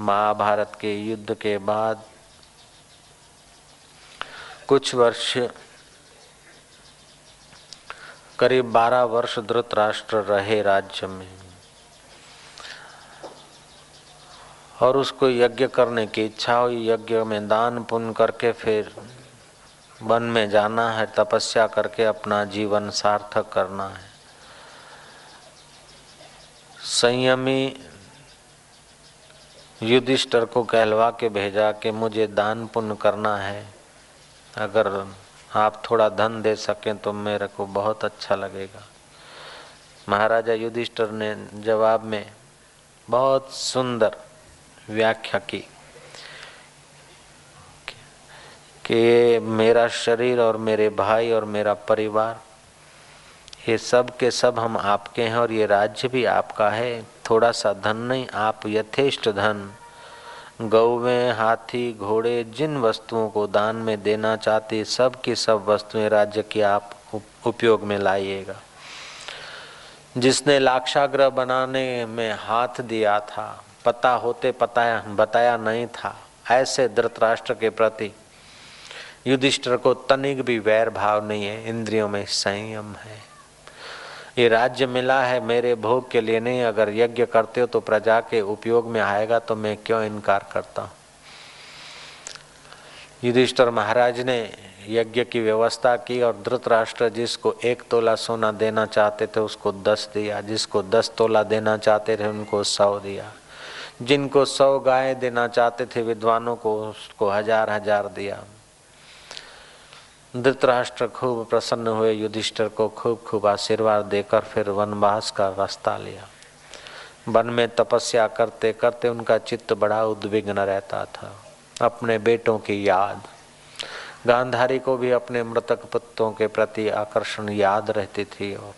महाभारत के युद्ध के बाद कुछ वर्ष, करीब बारह वर्ष धृतराष्ट्र रहे राज्य में और उसको यज्ञ करने की इच्छा हुई। यज्ञ में दान पुण्य करके फिर वन में जाना है, तपस्या करके अपना जीवन सार्थक करना है। संयमी युधिष्ठर को कहलवा के भेजा कि मुझे दान पुण्य करना है। अगर आप थोड़ा धन दे सकें तो मेरे को बहुत अच्छा लगेगा। महाराजा युधिष्ठर ने जवाब में बहुत सुंदर व्याख्या की कि मेरा शरीर और मेरे भाई और मेरा परिवार, ये सब के सब हम आपके हैं और ये राज्य भी आपका है। थोड़ा सा धन नहीं, आप यथेष्ट धन। गौवें हाथी, घोड़े, जिन वस्तुओं को दान में देना चाहते, सब की सब वस्तुएँ राज्य की आप उपयोग में लाइएगा। जिसने लाक्षाग्रह बनाने में हाथ दिया था, पता होते पताया, बताया नहीं था, ऐसे धृतराष्ट्र के प्रति युधिष्ठर को तनिक भी वैर भाव नहीं है, इंद्रियों में संयम है। ये राज्य मिला है, मेरे भोग के लिए नहीं, अगर यज्ञ करते हो तो प्रजा के उपयोग में आएगा तो मैं क्यों इनकार करता युधिष्ठर महाराज ने यज्ञ की व्यवस्था की और धृतराष्ट्र जिसको एक तोला सोना देना चाहते थे, उसको दस दिया। जिसको दस तोला देना चाहते थे, उनको सौ दिया। जिनको सौ गाय देना चाहते थे, विद्वानों को उसको हज़ार हज़ार दिया। धृतराष्ट्र खूब प्रसन्न हुए, युधिष्ठर को खूब खूब आशीर्वाद देकर फिर वनवास का रास्ता लिया। वन में तपस्या करते करते उनका चित्त बड़ा उद्विग्न रहता था। अपने बेटों की याद। गांधारी को भी अपने मृतक पुत्रों के प्रति आकर्षण याद रहती थी और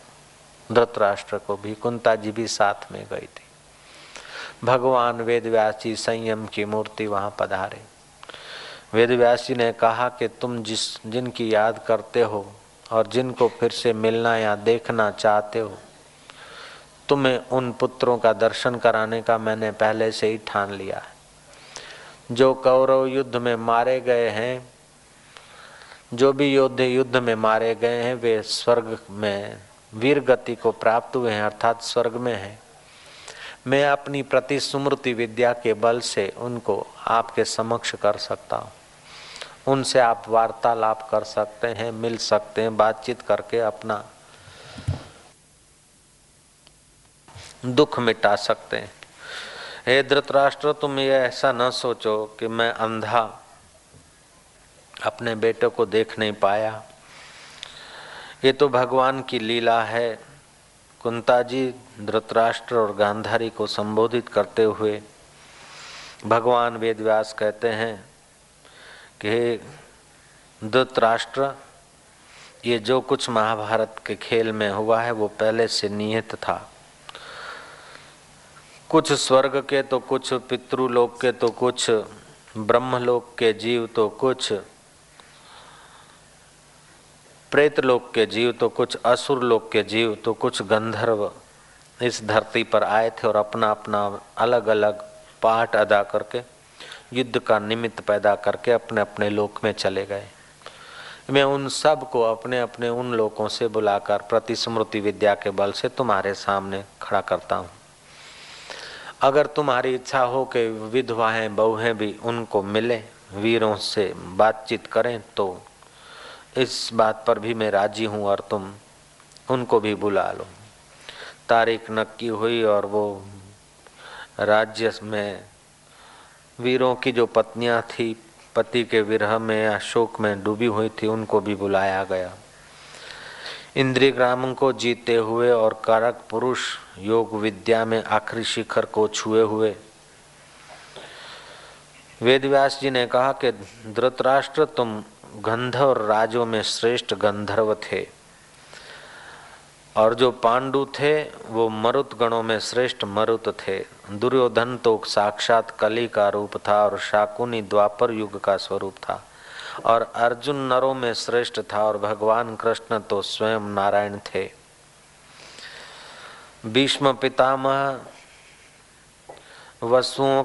धृतराष्ट्र को भी, कुंता जी भी साथ में गई थी। भगवान वेद जी संयम की मूर्ति वहाँ पधारे। वेद व्यास जी ने कहा कि तुम जिस, जिनकी याद करते हो और जिनको फिर से मिलना या देखना चाहते हो, तुम्हें उन पुत्रों का दर्शन कराने का मैंने पहले से ही ठान लिया है। जो कौरव युद्ध में मारे गए हैं, जो भी योद्धे युद्ध में मारे गए हैं, वे स्वर्ग में वीर गति को प्राप्त हुए हैं, अर्थात स्वर्ग में हैं। मैं अपनी प्रतिस्मृति विद्या के बल से उनको आपके समक्ष कर सकता हूँ। उनसे आप वार्तालाप कर सकते हैं, मिल सकते हैं, बातचीत करके अपना दुख मिटा सकते हैं। हे धृतराष्ट्र, तुम ये ऐसा न सोचो कि मैं अंधा अपने बेटे को देख नहीं पाया। ये तो भगवान की लीला है। कुंता जी धृतराष्ट्र और गांधारी को संबोधित करते हुए भगवान वेदव्यास कहते हैं कि धृतराष्ट्र, ये जो कुछ महाभारत के खेल में हुआ है, वो पहले से नियत था। कुछ स्वर्ग के तो कुछ, पितृलोक के तो कुछ, ब्रह्मलोक के जीव तो कुछ, प्रेतलोक के जीव तो कुछ असुर लोक के जीव तो कुछ गंधर्व इस धरती पर आए थे और अपना अपना अलग अलग पाठ अदा करके युद्ध का निमित्त पैदा करके अपने अपने लोक में चले गए। मैं उन सबको अपने अपने उन लोगों से बुलाकर प्रतिस्मृति विद्या के बल से तुम्हारे सामने खड़ा करता हूँ। अगर तुम्हारी इच्छा हो कि विधवाएँ बहुएँ भी उनको मिले, वीरों से बातचीत करें तो इस बात पर भी मैं राज़ी हूँ और तुम उनको भी बुला लो। तारीख नक्की हुई और वो राज्य में वीरों की जो पत्नियाँ थी, पति के विरह में या शोक में डूबी हुई थी, उनको भी बुलाया गया। इंद्रिय ग्राम को जीते हुए और कारक पुरुष योग विद्या में आखिरी शिखर को छुए हुए। वेदव्यास जी ने कहा कि, धृतराष्ट्र, तुम गंधर्व राजों में श्रेष्ठ गंधर्व थे। और जो पांडु थे, वो मरुत गणों में श्रेष्ठ मरुत थे। दुर्योधन तो साक्षात कली का रूप था और शाकुनी द्वापर युग का स्वरूप था। और अर्जुन नरों में श्रेष्ठ था और भगवान कृष्ण तो स्वयं नारायण थे। भीष्म पितामह, वसुओं,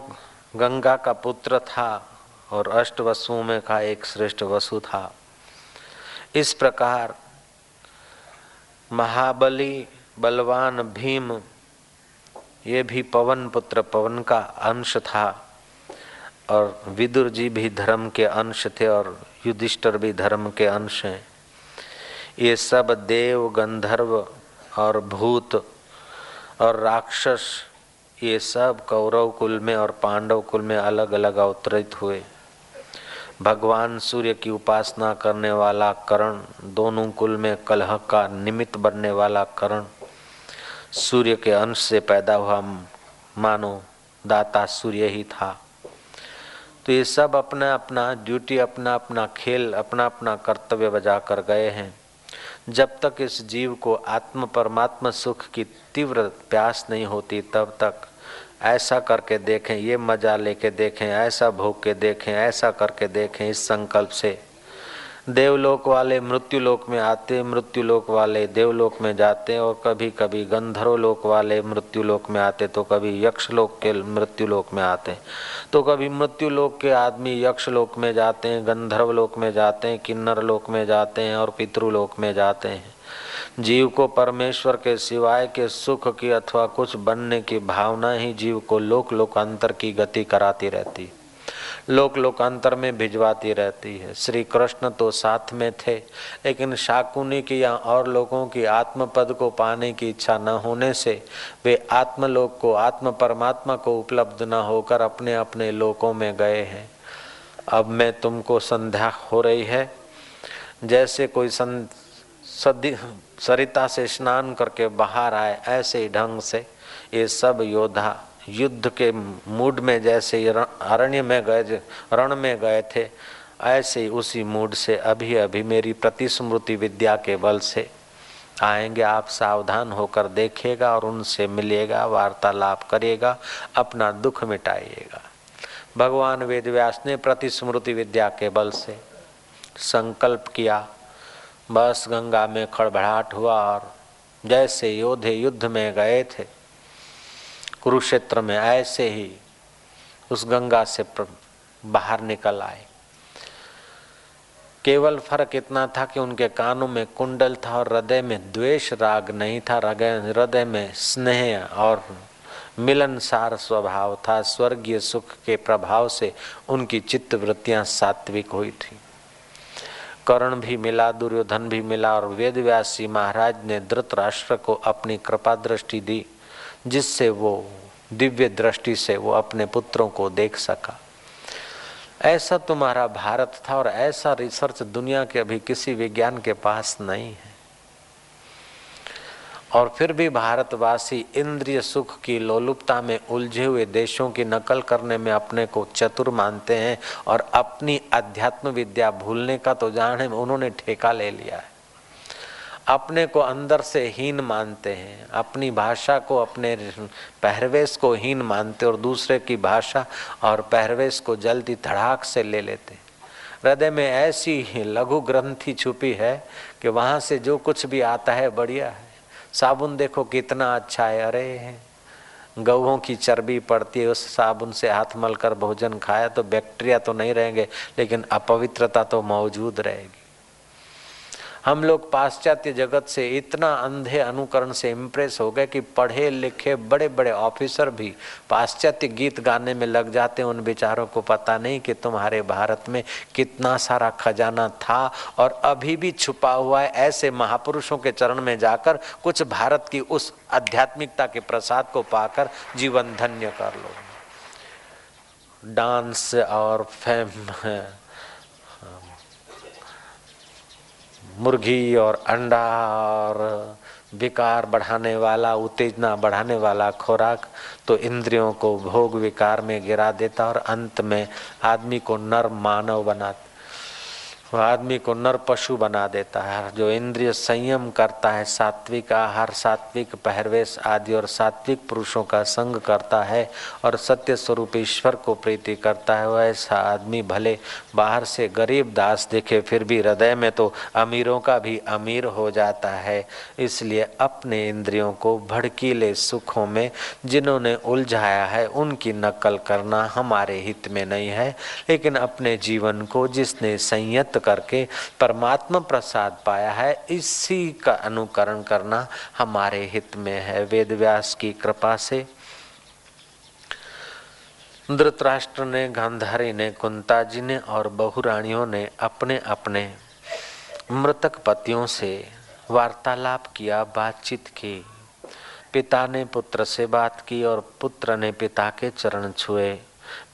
गंगा का पुत्र था और अष्ट वसुओं में का एक श्रेष्ठ वसु था। इस प्रकार महाबली, बलवान भीम, ये भी पवन पुत्र पवन का अंश था। और विदुर जी भी धर्म के अंश थे और युधिष्ठर भी धर्म के अंश हैं। ये सब देव, गंधर्व और भूत और राक्षस, ये सब कौरव कुल में और पांडव कुल में अलग अलग अवतरित हुए। भगवान सूर्य की उपासना करने वाला करण, दोनों कुल में कलह का निमित्त बनने वाला करण। सूर्य के अंश से पैदा हुआ, मानो दाता सूर्य ही था। तो ये सब अपना अपना ड्यूटी अपना अपना खेल अपना अपना कर्तव्य बजा कर गए हैं। जब तक इस जीव को आत्म परमात्मा सुख की तीव्र प्यास नहीं होती, तब तक ऐसा करके देखें, ये मज़ा लेके देखें, ऐसा भोग के देखें, ऐसा करके देखें इस संकल्प से। देवलोक वाले मृत्यु लोक में आते मृत्यु लोक वाले देवलोक में जाते और कभी कभी गंधर्व लोक वाले मृत्यु लोक में आते तो कभी यक्ष लोक के मृत्यु लोक में आते। तो कभी मृत्यु लोक के आदमी यक्ष लोक में जाते हैं गंधर्व लोक में जाते हैं किन्नर लोक में जाते हैं और पितृलोक में जाते हैं। जीव को परमेश्वर के सिवाय के सुख की अथवा कुछ बनने की भावना ही जीव को लोक लोकांतर की गति कराती रहती। लोक लोकांतर में भिजवाती रहती है। श्री कृष्ण तो साथ में थे, लेकिन शाकुनी की या और लोगों की आत्म पद को पाने की इच्छा न होने से वे आत्मलोक को, आत्म परमात्मा को उपलब्ध न होकर अपने अपने लोकों में गए हैं। अब मैं तुमको संध्या हो रही है। जैसे कोई सं सदी सरिता से स्नान करके बाहर आए ऐसे ही ढंग से। ये सब योद्धा युद्ध के मूड में जैसे अरण्य में गए रण में गए थे, ऐसे ही उसी मूड से अभी अभी मेरी प्रतिस्मृति विद्या के बल से। आएँगे आप सावधान होकर देखेगा और उनसे मिलेगा वार्तालाप करेगा अपना दुख मिटाइएगा। भगवान वेदव्यास ने प्रतिस्मृति विद्या के बल से संकल्प किया। बस गंगा में खड़बड़ाहट हुआ और जैसे योद्धे युद्ध में गए थे, कुरुक्षेत्र में ऐसे ही उस गंगा से बाहर निकल आए। केवल फ़र्क इतना था कि उनके कानों में कुंडल था और हृदय में द्वेष राग नहीं था हृदय में स्नेह और मिलनसार स्वभाव था। स्वर्गीय सुख के प्रभाव से उनकी चित्त वृत्तियाँ सात्विक हुई थी। कर्ण भी मिला, दुर्योधन भी मिला और वेद व्यासी महाराज ने धृतराष्ट्र को अपनी कृपा दृष्टि दी, जिससे वो दिव्य दृष्टि से वो अपने पुत्रों को देख सका। ऐसा तुम्हारा भारत था और ऐसा रिसर्च दुनिया के अभी किसी विज्ञान के पास नहीं है। और फिर भी भारतवासी इंद्रिय सुख की लोलुपता में उलझे हुए देशों की नकल करने में अपने को चतुर मानते हैं और अपनी अध्यात्म विद्या भूलने का तो जाने उन्होंने ठेका ले लिया है। अपने को अंदर से हीन मानते हैं, अपनी भाषा को अपने पहरवेश को हीन मानते और दूसरे की भाषा और पहरवेश को जल्दी धड़ाक से ले लेते हैं। हृदय में ऐसी लघु ग्रंथि छुपी है कि वहाँ से जो कुछ भी आता है, बढ़िया है। साबुन देखो कितना अच्छा है। अरे गऊों की चर्बी पड़ती है, उस साबुन से हाथ मलकर भोजन खाया तो बैक्टीरिया तो नहीं रहेंगे, लेकिन अपवित्रता तो मौजूद रहेगी। हम लोग पाश्चात्य जगत से इतना अंधे अनुकरण से इम्प्रेस हो गए कि पढ़े लिखे बड़े बड़े ऑफिसर भी पाश्चात्य गीत गाने में लग जाते उन बेचारों को पता नहीं कि तुम्हारे भारत में कितना सारा खजाना था और अभी भी छुपा हुआ है। ऐसे महापुरुषों के चरण में जाकर कुछ भारत की उस आध्यात्मिकता के प्रसाद को पाकर जीवन धन्य कर लो। डांस और फेम मुर्गी और अंडा और विकार बढ़ाने वाला, उत्तेजना बढ़ाने वाला खुराक तो इंद्रियों को भोग विकार में गिरा देता और अंत में आदमी को नर मानव बना वह आदमी को नर पशु बना देता है, जो इंद्रिय संयम करता है, सात्विक आहार, सात्विक पहरवेश आदि और सात्विक पुरुषों का संग करता है और सत्य स्वरूप ईश्वर को प्रीति करता है, वह ऐसा आदमी भले बाहर से गरीब दास देखे, फिर भी हृदय में तो अमीरों का भी अमीर हो जाता है। इसलिए अपने इंद्रियों को भड़कीले सुखों में जिन्होंने उलझाया है, उनकी नकल करना हमारे हित में नहीं है, लेकिन अपने जीवन को जिसने संयत करके परमात्मा प्रसाद पाया है, इसी का अनुकरण करना हमारे हित में है। वेद व्यास की कृपा से धृतराष्ट्र ने, गांधारी ने कुंता जी ने और बहुरानियों ने अपने अपने मृतक पतियों से वार्तालाप किया, बातचीत की। पिता ने पुत्र से बात की और पुत्र ने पिता के चरण छुए।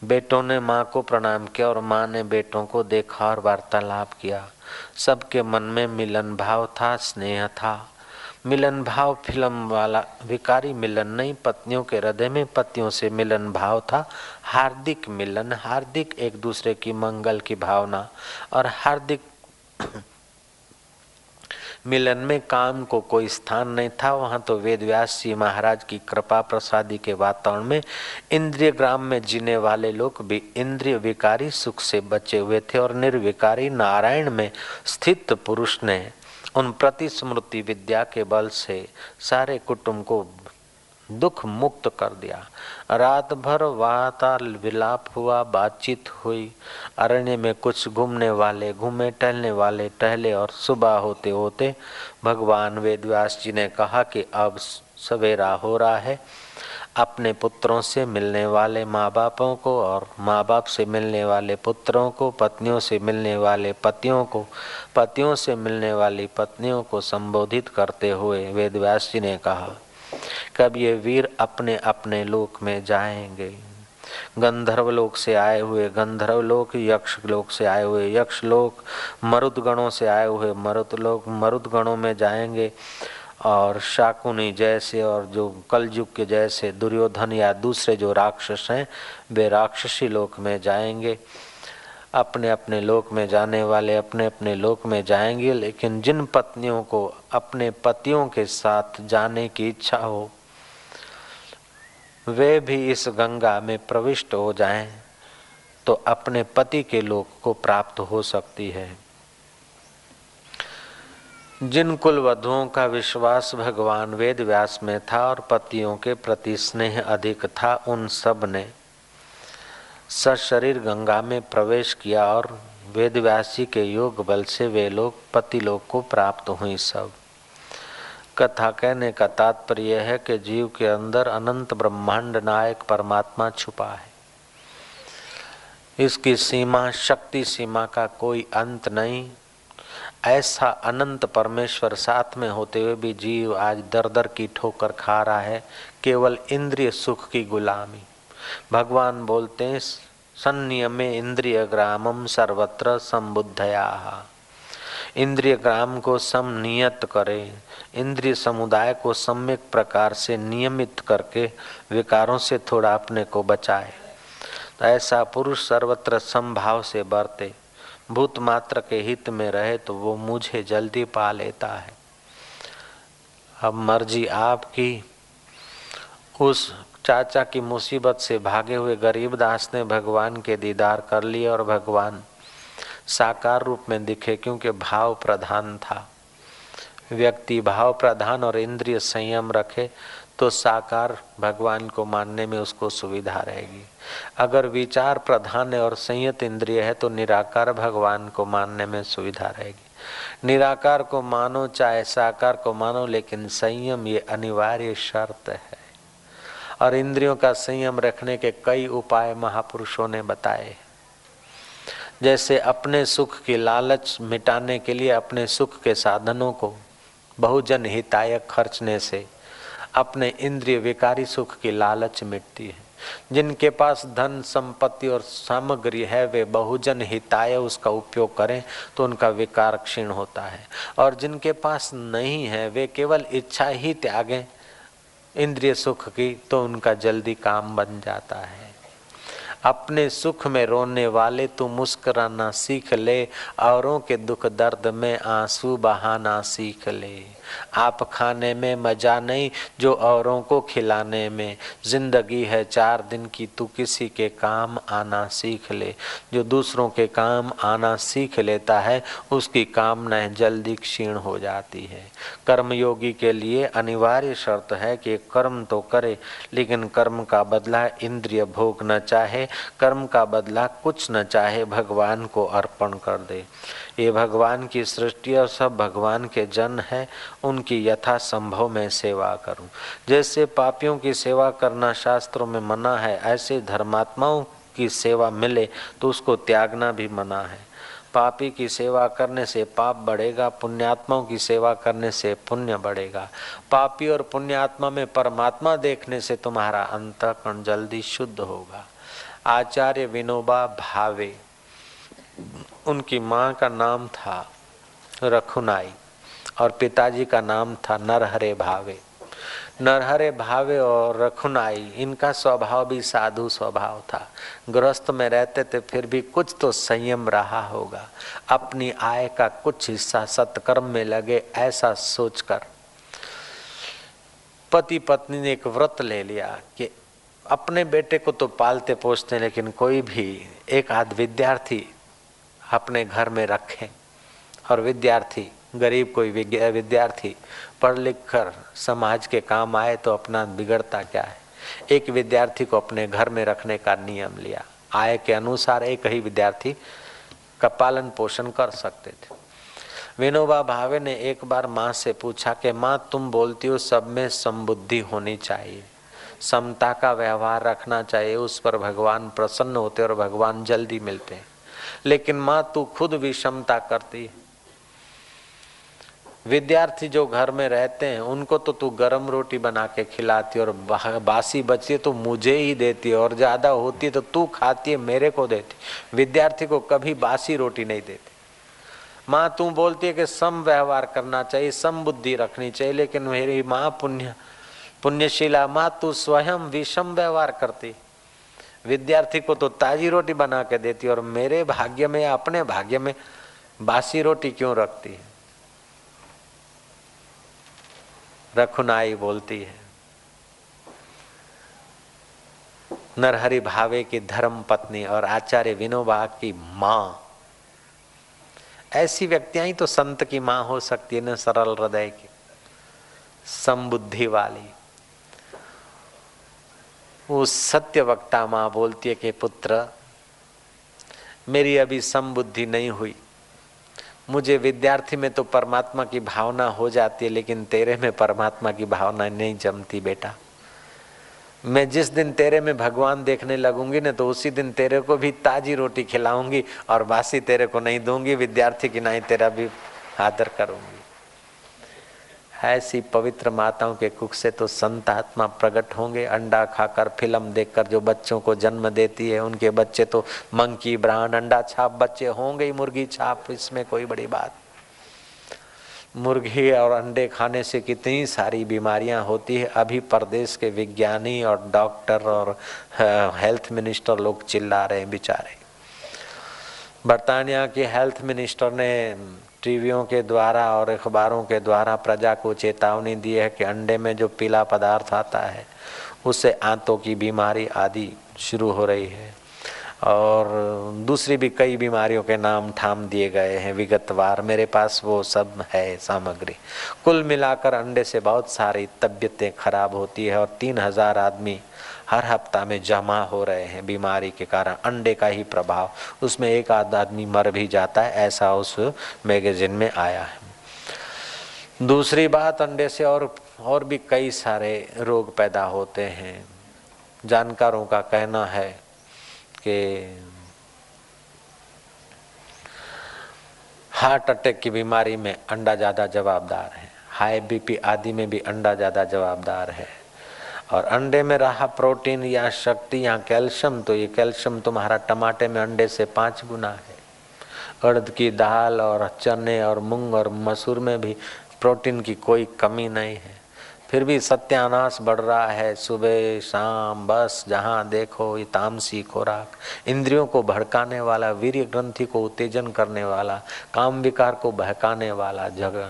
बेटों ने माँ को प्रणाम किया और माँ ने बेटों को देखा और वार्तालाप किया। सबके मन में मिलन भाव था, स्नेह था। मिलन भाव फ़िल्म वाला विकारी मिलन नहीं, पत्नियों के हृदय में पतियों से मिलन भाव था। हार्दिक मिलन, हार्दिक एक दूसरे की मंगल की भावना और हार्दिक मिलन में काम को कोई स्थान नहीं था। वहाँ तो वेद व्यास जी महाराज की कृपा प्रसादी के वातावरण में इंद्रिय ग्राम में जीने वाले लोग भी इंद्रिय विकारी सुख से बचे हुए थे और निर्विकारी नारायण में स्थित पुरुष ने उन प्रतिस्मृति विद्या के बल से सारे कुटुंब को दुख मुक्त कर दिया। रात भर वाताल विलाप हुआ, बातचीत हुई। अरण्य में कुछ घूमने वाले, घूमे टहलने वाले, टहले और सुबह होते होते भगवान वेदव्यास जी ने कहा कि अब सवेरा हो रहा है। अपने पुत्रों से मिलने वाले माँ बापों को और माँ बाप से मिलने वाले पुत्रों को, पत्नियों से मिलने वाले पतियों को, पतियों से मिलने वाली पत्नियों को संबोधित करते हुए वेदव्यास जी ने कहा कब ये वीर अपने अपने लोक में जाएँगे? गंधर्व लोक से आए हुए, गंधर्व लोक, यक्ष लोक से आए हुए, यक्ष लोक, मरुद गणों से आए हुए, मरुद लोक, मरुद गणों में जाएँगे। और शाकुनी जैसे और जो कलयुग के जैसे दुर्योधन या दूसरे जो राक्षस हैं, वे राक्षसी लोक में जाएँगे। अपने अपने लोक में जाने वाले अपने अपने लोक में जाएँगे, लेकिन जिन पत्नियों को अपने पतियों के साथ जाने की इच्छा हो, वे भी इस गंगा में प्रविष्ट हो जाएँ तो अपने पति के लोक को प्राप्त हो सकती है। जिन कुल वधुओं का विश्वास भगवान वेद व्यास में था और पतियों के प्रति स्नेह अधिक था, उन सबने सशरीर गंगा में प्रवेश किया और वेद व्यासी के योग बल से वे लोग पति लोग को प्राप्त हुई सब। कथा कहने का तात्पर्य है कि जीव के अंदर अनंत ब्रह्मांड नायक परमात्मा छुपा है। इसकी सीमा, शक्ति सीमा का कोई अंत नहीं। ऐसा अनंत परमेश्वर साथ में होते हुए भी जीव आज दर दर की ठोकर खा रहा है, केवल इंद्रिय सुख की गुलामी। भगवान बोलते हैं संयमे इंद्रिय ग्रामम सर्वत्र संबुद्धया। इंद्रिय ग्राम को समनियत करे, इंद्रिय समुदाय को सम्यक प्रकार से नियमित करके विकारों से थोड़ा अपने को बचाए। तो ऐसा पुरुष सर्वत्र संभाव से बरते भूत मात्र के हित में रहे तो वो मुझे जल्दी पा लेता है। अब मर्ज़ी आपकी, उस चाचा की मुसीबत से भागे हुए गरीब दास ने भगवान के दीदार कर लिए और भगवान साकार रूप में दिखे क्योंकि भाव प्रधान था। व्यक्ति भाव प्रधान और इंद्रिय संयम रखे तो साकार भगवान को मानने में उसको सुविधा रहेगी। अगर विचार प्रधान है और संयत इंद्रिय है तो निराकार भगवान को मानने में सुविधा रहेगी। निराकार को मानो चाहे साकार को मानो, लेकिन संयम ये अनिवार्य शर्त है। और इंद्रियों का संयम रखने के कई उपाय महापुरुषों ने बताए। जैसे अपने सुख की लालच मिटाने के लिए अपने सुख के साधनों को बहुजन हितायक खर्चने से अपने इंद्रिय विकारी सुख की लालच मिटती है। जिनके पास धन, संपत्ति और सामग्री है, वे बहुजन हिताय उसका उपयोग करें तो उनका विकार क्षीण होता है। और जिनके पास नहीं है, वे केवल इच्छा ही त्यागें इंद्रिय सुख की तो उनका जल्दी काम बन जाता है। अपने सुख में रोने वाले, तू मुस्कराना सीख ले, औरों के दुख दर्द में आँसू बहाना सीख ले। आप खाने में मज़ा नहीं, जो औरों को खिलाने में। ज़िंदगी है चार दिन की, तू किसी के काम आना सीख ले। जो दूसरों के काम आना सीख लेता है, उसकी कामनाएँ जल्दी क्षीण हो जाती है। कर्मयोगी के लिए अनिवार्य शर्त है कि कर्म तो करे, लेकिन कर्म का बदला इंद्रिय भोग न चाहे, कर्म का बदला कुछ न चाहे, भगवान को अर्पण कर दे। ये भगवान की सृष्टि और सब भगवान के जन है, उनकी यथा संभव में सेवा करूँ। जैसे पापियों की सेवा करना शास्त्रों में मना है, ऐसे धर्मात्माओं की सेवा मिले तो उसको त्यागना भी मना है। पापी की सेवा करने से पाप बढ़ेगा, पुण्यात्माओं की सेवा करने से पुण्य बढ़ेगा। पापी और पुण्यात्मा में परमात्मा देखने से तुम्हारा अंतकरण जल्दी शुद्ध होगा। आचार्य विनोबा भावे। उनकी माँ का नाम था रखुनाई और पिताजी का नाम था नरहरे भावे। नरहरे भावे और रखुनाई, इनका स्वभाव भी साधु स्वभाव था। गृहस्थ में रहते थे, फिर भी कुछ तो संयम रहा होगा। अपनी आय का कुछ हिस्सा सत्कर्म में लगे, ऐसा सोचकर पति पत्नी ने एक व्रत ले लिया कि अपने बेटे को तो पालते पोसते, लेकिन कोई भी एक आध विद्यार्थी अपने घर में रखें। और विद्यार्थी, गरीब कोई विद्यार्थी पढ़ लिख कर समाज के काम आए तो अपना बिगड़ता क्या है? एक विद्यार्थी को अपने घर में रखने का नियम लिया। आय के अनुसार एक ही विद्यार्थी का पालन पोषण कर सकते थे। विनोबा भावे ने एक बार माँ से पूछा कि, माँ, तुम बोलती हो सब में समबुद्धि होनी चाहिए। समता का व्यवहार रखना चाहिए, उस पर भगवान प्रसन्न होते और भगवान जल्दी मिलते हैं। लेकिन माँ, तू खुद विषमता करती है। विद्यार्थी जो घर में रहते हैं, उनको तो तू गरम रोटी बना के खिलाती और बासी बची तो मुझे ही देती और ज़्यादा होती है तो तू खाती है, मेरे को देती विद्यार्थी को कभी बासी रोटी नहीं देती। माँ, तू बोलती है कि सम व्यवहार करना चाहिए, सम बुद्धि रखनी चाहिए, लेकिन मेरी माँ पुण्य, पुण्यशिला माँ, तू स्वयं विषम व्यवहार करती विद्यार्थी को तो ताजी रोटी बना के देती और मेरे भाग्य में, अपने भाग्य में बासी रोटी क्यों रखती है? रखुनाई बोलती है। नरहरि भावे की धर्म पत्नी और आचार्य विनोबा की माँ। ऐसी व्यक्तियाँ ही तो संत की माँ हो सकती है, न सरल हृदय की। समबुद्धि वाली। सत्य वक्ता माँ बोलती है कि, पुत्र, मेरी अभी समबुद्धि नहीं हुई। मुझे विद्यार्थी में तो परमात्मा की भावना हो जाती है, लेकिन तेरे में परमात्मा की भावना नहीं जमती बेटा। मैं जिस दिन तेरे में भगवान देखने लगूँगी ना तो उसी दिन तेरे को भी ताजी रोटी खिलाऊँगी और बासी तेरे को नहीं दूँगी, विद्यार्थी की नहीं तेरा भी आदर करूँगी। ऐसी पवित्र माताओं के कुख से तो संत आत्मा प्रकट होंगे। अंडा खाकर फ़िल्म देखकर जो बच्चों को जन्म देती है, उनके बच्चे तो मंकी ब्रांड अंडा छाप बच्चे होंगे ही, मुर्गी छाप, इसमें कोई बड़ी बात। मुर्गी और अंडे खाने से कितनी सारी बीमारियाँ होती है। अभी प्रदेश के विज्ञानी और डॉक्टर और हेल्थ मिनिस्टर लोग चिल्ला रहे हैं, बेचारे। बर्तानिया के हेल्थ मिनिस्टर ने टीवियों के द्वारा और अखबारों के द्वारा प्रजा को चेतावनी दी है कि अंडे में जो पीला पदार्थ आता है, उससे आंतों की बीमारी आदि शुरू हो रही है। और दूसरी भी कई बीमारियों के नाम ठाम दिए गए हैं। विगतवार मेरे पास वो सब है सामग्री। कुल मिलाकर अंडे से बहुत सारी तबीयतें खराब होती है और तीन हज़ार आदमी हर हफ़्ता में जमा हो रहे हैं बीमारी के कारण, अंडे का ही प्रभाव। उसमें एक आध आदमी मर भी जाता है, ऐसा उस मैगजीन में आया है। दूसरी बात, अंडे से और और भी कई सारे रोग पैदा होते हैं। जानकारों का कहना है कि हार्ट अटैक की बीमारी में अंडा ज़्यादा जवाबदार है। हाई बीपी आदि में भी अंडा ज़्यादा जवाबदार है। और अंडे में रहा प्रोटीन या शक्ति या कैल्शियम तो ये कैल्शियम तुम्हारा टमाटे में अंडे से पाँच गुना है। अर्द की दाल और चने और मूंग और मसूर में भी प्रोटीन की कोई कमी नहीं है। फिर भी सत्यानाश बढ़ रहा है सुबह, शाम, बस, जहाँ देखो ये तामसी खुराक। इंद्रियों को भड़काने वाला वीर ग्रंथि को उत्तेजन करने वाला, काम विकार को बहकाने वाला जगह।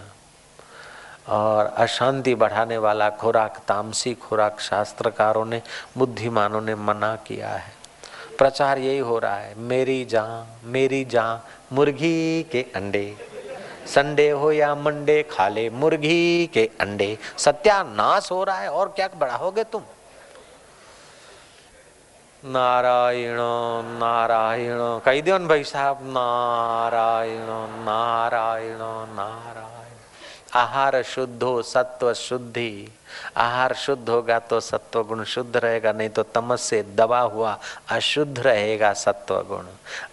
और अशांति बढ़ाने वाला खुराक, तामसी खुराक शास्त्रकारों ने, बुद्धिमानों ने मना किया है। प्रचार यही हो रहा है, मेरी जान मेरी जान मुर्गी के अंडे। संडे हो या मंडे खा ले मुर्गी के अंडे। सत्यानाश हो रहा है, और क्या बढ़ाओगे तुम? नारायण नारायण, कही दियो भाई साहब, नारायण नारायण नारायण। आहार शुद्ध हो, सत्व शुद्धि। आहार शुद्ध होगा तो सत्व गुण शुद्ध रहेगा, नहीं तो तमस से दबा हुआ अशुद्ध रहेगा सत्व गुण।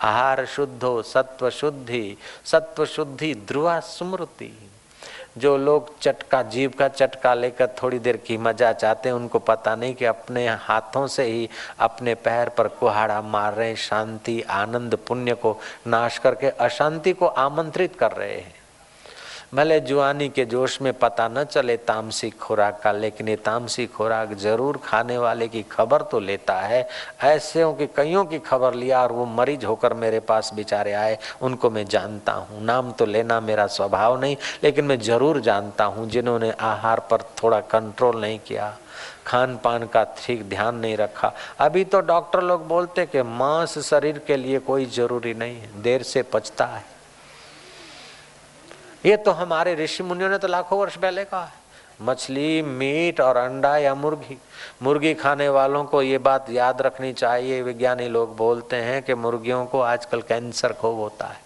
आहार शुद्ध हो, सत्व शुद्धि सत्व शुद्धि ध्रुवा स्मृति। जो लोग चटका, जीव का चटका लेकर थोड़ी देर की मज़ा चाहते हैं, उनको पता नहीं कि अपने हाथों से ही अपने पैर पर कुहाड़ा मार रहे हैं, शांति, आनंद, पुण्य को नाश करके अशांति को आमंत्रित कर रहे हैं। भले जुआनी के जोश में पता न चले तामसिक खुराक का, लेकिन ये तामसी खुराक ज़रूर खाने वाले की खबर तो लेता है। ऐसे हो कि, कईयों की खबर लिया और वो मरीज़ होकर मेरे पास बेचारे आए। उनको मैं जानता हूँ। नाम तो लेना मेरा स्वभाव नहीं, लेकिन मैं ज़रूर जानता हूँ, जिन्होंने आहार पर थोड़ा कंट्रोल नहीं किया। खान पान का ठीक ध्यान नहीं रखा। अभी तो डॉक्टर लोग बोलते कि मांस शरीर के लिए कोई ज़रूरी नहीं है। देर से पचता है। ये तो हमारे ऋषि मुनियों ने तो लाखों वर्ष पहले कहा है। मछली, मीट और अंडा या मुर्गी। मुर्गी खाने वालों को ये बात याद रखनी चाहिए। विज्ञानी लोग बोलते हैं कि मुर्गियों को आजकल कैंसर खूब होता है।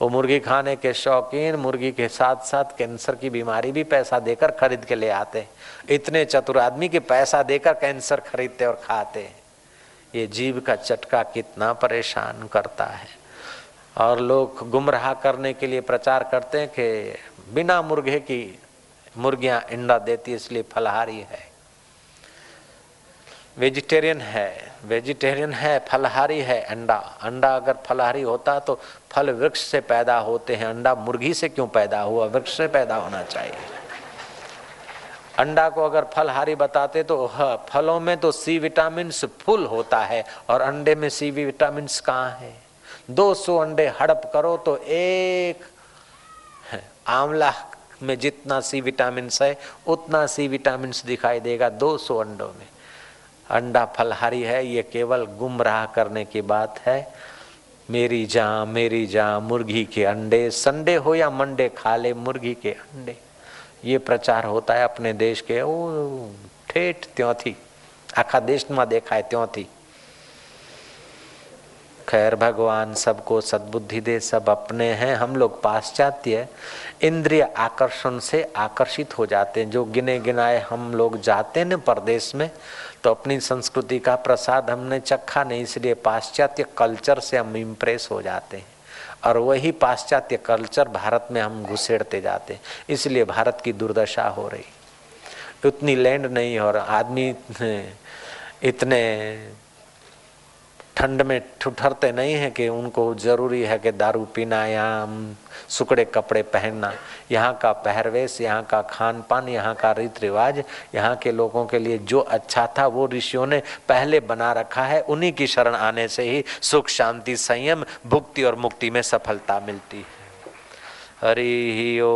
वो मुर्गी खाने के शौकीन, मुर्गी के साथ साथ कैंसर की बीमारी भी पैसा देकर खरीद के ले आते हैं। इतने चतुर आदमी के पैसा देकर कैंसर खरीदते और खाते हैं। ये जीव का चटका कितना परेशान करता है। और लोग गुमराह करने के लिए प्रचार करते हैं कि बिना मुर्गे की मुर्गियाँ अंडा देती इसलिए फलहारी है। वेजिटेरियन है वेजिटेरियन है, फलहारी है अंडा। अंडा अगर फलहारी होता तो फल वृक्ष से पैदा होते हैं। अंडा मुर्गी से क्यों पैदा हुआ? वृक्ष से पैदा होना चाहिए। अंडा को अगर फलहारी बताते तो फलों में तो सी विटामिन फुल होता है, और अंडे में सी विटामिन कहाँ है? 200 अंडे हड़प करो तो एक आंवला में जितना सी विटामिन है, उतना सी विटामिन दिखाई देगा 200 अंडों में। अंडा फलहारी है, ये केवल गुमराह करने की बात है। मेरी जा मेरी जा, मुर्गी के अंडे, संडे हो या मंडे, खा ले मुर्गी के अंडे। ये प्रचार होता है अपने देश के, ओ, ठेठ त्यों थी देखा है त्यों थी खैर भगवान, सबको सद्बुद्धि दे, सब अपने हैं, हम लोग पाश्चात्य इंद्रिय आकर्षण से आकर्षित हो जाते हैं। जो गिने गिनाए हम लोग जाते हैं परदेश में तो अपनी संस्कृति का प्रसाद हमने चखा नहीं, इसलिए पाश्चात्य कल्चर से हम इम्प्रेस हो जाते हैं। और वही पाश्चात्य कल्चर भारत में हम घुसेड़ते जाते हैं। इसलिए भारत की दुर्दशा हो रही। उतनी लैंड नहीं, और आदमी, इतने ठंड में ठुठरते नहीं है कि उनको ज़रूरी है कि दारू पीना, या सुकड़े कपड़े पहनना। यहाँ का पहरवेश, यहाँ का खान पान यहाँ का रीति रिवाज यहाँ के लोगों के लिए जो अच्छा था, वो ऋषियों ने पहले बना रखा है। उन्हीं की शरण आने से ही सुख, शांति, संयम, भुक्ति और मुक्ति में सफलता मिलती है। हरि ओ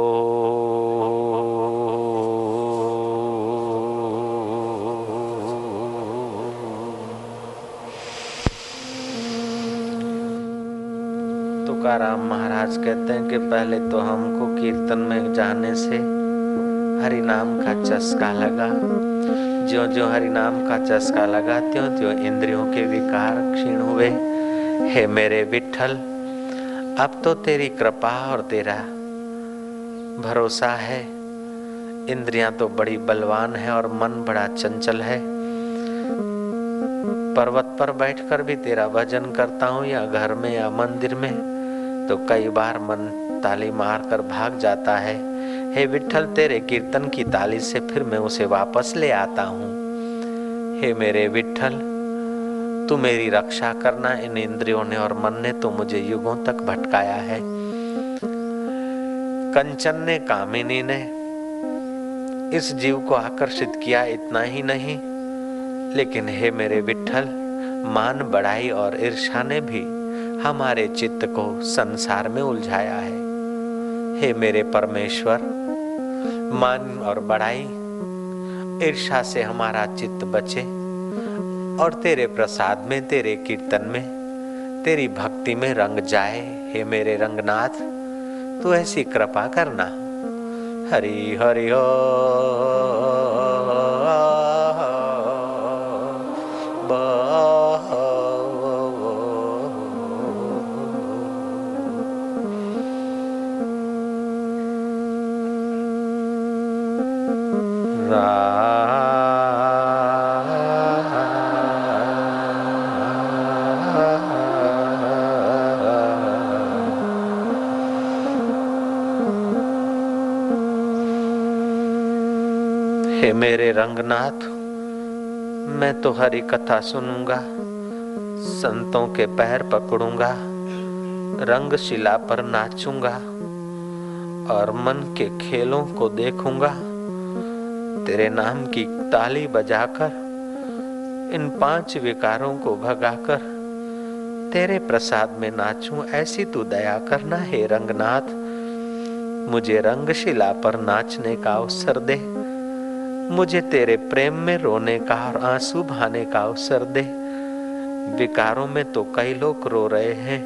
तुकाराम महाराज कहते हैं कि पहले तो हमको कीर्तन में जाने से हरि नाम का चस्का लगा। जो जो हरि नाम का चस्का लगा त्यों त्यों इंद्रियों के विकार क्षीण हुए। हे मेरे विठल अब तो तेरी कृपा और तेरा भरोसा है। इंद्रियाँ तो बड़ी बलवान है और मन बड़ा चंचल है। पर्वत पर बैठकर भी तेरा भजन करता हूँ या घर में या मंदिर में। तो कई बार मन ताली मार कर भाग जाता है। हे विठल तेरे कीर्तन की ताली से फिर मैं उसे वापस ले आता हूँ। हे मेरे विठल तू मेरी रक्षा करना इन इंद्रियों ने और मन ने तो मुझे युगों तक भटकाया है। कंचन ने, कामिनी ने इस जीव को आकर्षित किया इतना ही नहीं। लेकिन हे मेरे विठल मान बढ़ाई और ईर्षा ने भी हमारे चित्त को संसार में उलझाया है। हे मेरे परमेश्वर, मान और बढ़ाई। ईर्षा से हमारा चित्त बचे और तेरे प्रसाद में, तेरे कीर्तन में, तेरी भक्ति में रंग जाए। हे मेरे रंगनाथ, तू ऐसी कृपा करना। हरि हरि हो रंगनाथ, मैं तो हरी कथा सुनूँगा, संतों के पैर पकड़ूँगा रंग शिला पर नाचूँगा, और मन के खेलों को देखूँगा। तेरे नाम की ताली बजाकर, इन पाँच विकारों को भगाकर, तेरे प्रसाद में नाचूं, ऐसी तू दया करना हे रंगनाथ। मुझे रंगशिला पर नाचने का अवसर दे। मुझे तेरे प्रेम में रोने का और आँसू बहाने का अवसर दे। विकारों में तो कई लोग रो रहे हैं।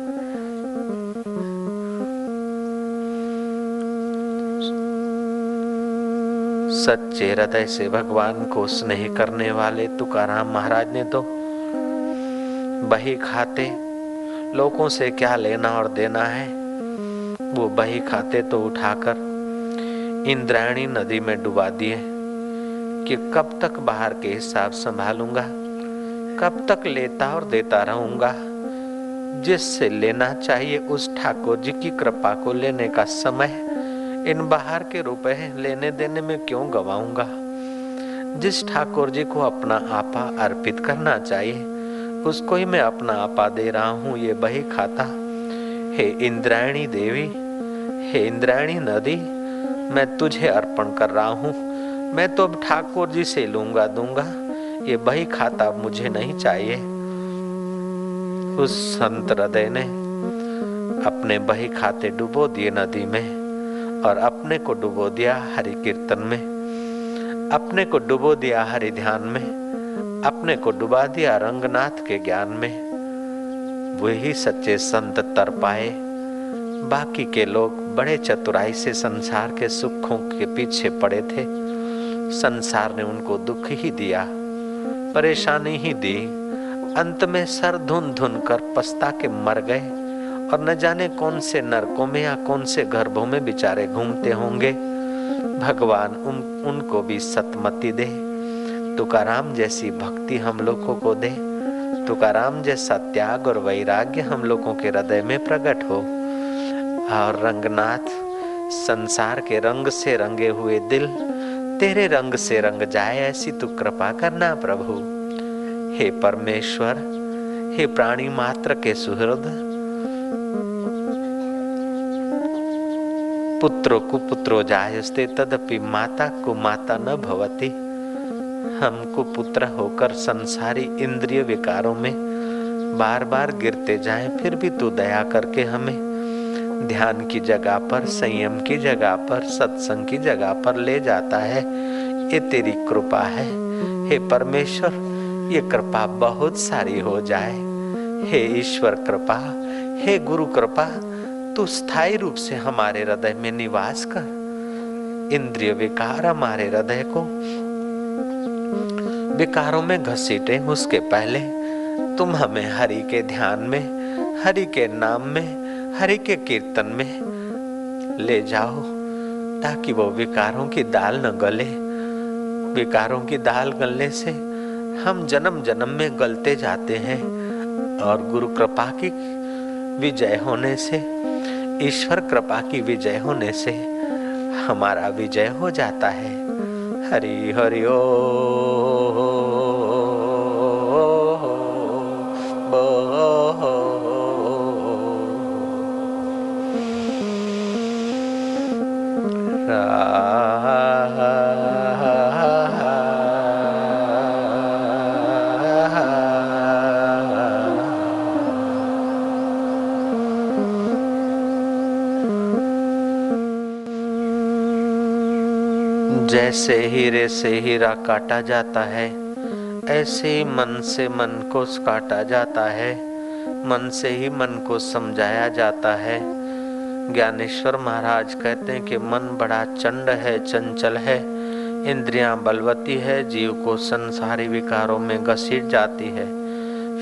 सच्चे हृदय से भगवान को स्नेह करने वाले तुकाराम महाराज ने तो बही खाते, लोगों से क्या लेना और देना है? वो बही खाते तो उठाकर इंद्रायणी नदी में डुबा दिए। कि कब तक बाहर के हिसाब संभालूँगा, कब तक लेता और देता रहूँगा। जिससे लेना चाहिए उस ठाकुर जी की कृपा को लेने का समय, इन बाहर के रुपए लेने देने में क्यों गवाऊँगा? जिस ठाकुर जी को अपना आपा अर्पित करना चाहिए, उसको ही मैं अपना आपा दे रहा हूँ, ये बही खाता। हे इंद्रायणी देवी, हे इंद्रायणी नदी, मैं तुझे अर्पण कर रहा हूँ। मैं तो अब ठाकुर जी से लूँगा दूँगा। ये बही खाता मुझे नहीं चाहिए। उस संत हृदय ने अपने बही खाते डुबो दिए नदी में और अपने को डुबो दिया हरि कीर्तन में। अपने को डुबो दिया हरि ध्यान में। अपने को डुबा दिया रंगनाथ के ज्ञान में। वही सच्चे संत तर पाए। बाकी के लोग बड़े चतुराई से संसार के सुखों के पीछे पड़े थे। संसार ने उनको दुख ही दिया, परेशानी ही दी। अंत में सर धुन धुन कर पछता के मर गए और न जाने कौन से नरकों में या कौन से गर्भों में बेचारे घूमते होंगे। भगवान उन, उनको भी सतमति दे। तुकाराम जैसी भक्ति हम लोगों को दे। तुकाराम जैसा त्याग और वैराग्य हम लोगों के हृदय में प्रकट हो। और रंगनाथ, संसार के रंग से रंगे हुए दिल तेरे रंग से रंग जाए ऐसी तू कृपा करना प्रभु। हे परमेश्वर, हे प्राणी मात्र के सुहृद। पुत्रो कुपुत्रो जायस्ते तदपि माता को माता न भवती। हमको पुत्र होकर संसारी इंद्रिय विकारों में बार बार गिरते जाएँ, फिर भी तू दया करके हमें ध्यान की जगह पर, संयम की जगह पर, सत्संग की जगह पर ले जाता है। ये तेरी कृपा है। हे परमेश्वर, ये कृपा बहुत सारी हो जाए। हे ईश्वर कृपा, हे गुरु कृपा, तू स्थायी रूप से हमारे हृदय में निवास कर। इंद्रिय विकार हमारे हृदय को विकारों में घसीटे उसके पहले। तुम हमें हरि के ध्यान में, हरि के नाम में हरि के कीर्तन में ले जाओ, ताकि वो विकारों की दाल न गले। विकारों की दाल गलने से हम जन्म जन्म में गलते जाते हैं, और गुरु कृपा की विजय होने से, ईश्वर कृपा की विजय होने से हमारा विजय हो जाता है। हरि हरि ओ। जैसे हीरे से हीरा काटा जाता है। ऐसे ही मन से मन को काटा जाता है। मन से ही मन को समझाया जाता है। ज्ञानेश्वर महाराज कहते हैं कि मन बड़ा चंड है, चंचल है। इंद्रियाँ बलवती है, जीव को संसारी विकारों में घसीट जाती है।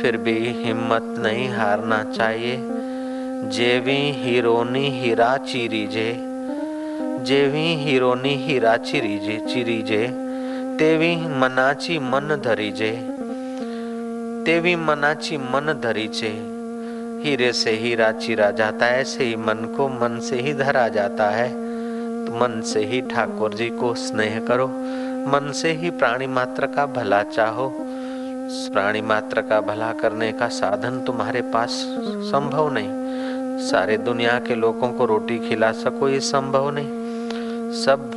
फिर भी हिम्मत नहीं हारना चाहिए। जेवी हीरोनी हीरा जेवी हीरोनी हीरा चिरीजे चिरीजे। तेवी मनाची मन धरीजे। तेवी मनाची मन धरीजे। हीरे से हीरा चिरा जाता है ऐसे ही मन को मन से ही धरा जाता है। तो मन से ही ठाकुर जी को स्नेह करो। मन से ही प्राणी मात्र का भला चाहो। प्राणी मात्र का भला करने का साधन तुम्हारे पास संभव नहीं। सारे दुनिया के लोगों को रोटी खिला सको, ये संभव नहीं। सब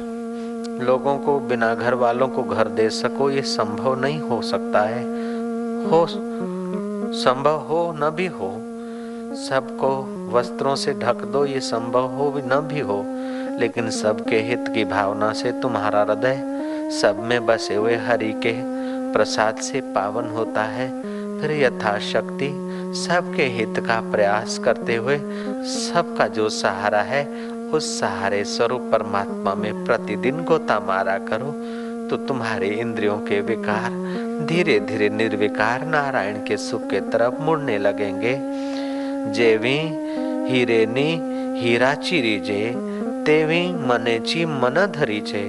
लोगों को, बिना घर वालों को घर दे सको, ये संभव नहीं हो सकता है। हो, संभव हो न भी हो, सबको वस्त्रों से ढक दो, ये संभव हो भी न भी हो, लेकिन सबके हित की भावना से तुम्हारा हृदय सब में बसे हुए हरि के प्रसाद से पावन होता है। फिर यथाशक्ति सबके हित का प्रयास करते हुए सबका जो सहारा है उस सहारे स्वरूप परमात्मा में प्रतिदिन गोता मारा करो तो तुम्हारे इंद्रियों के विकार धीरे धीरे निर्विकार नारायण के सुख के तरफ़ मुड़ने लगेंगे। जेवी, हीरेनी, हीरा चिरीजे, तेवी मनेची मन धरीजे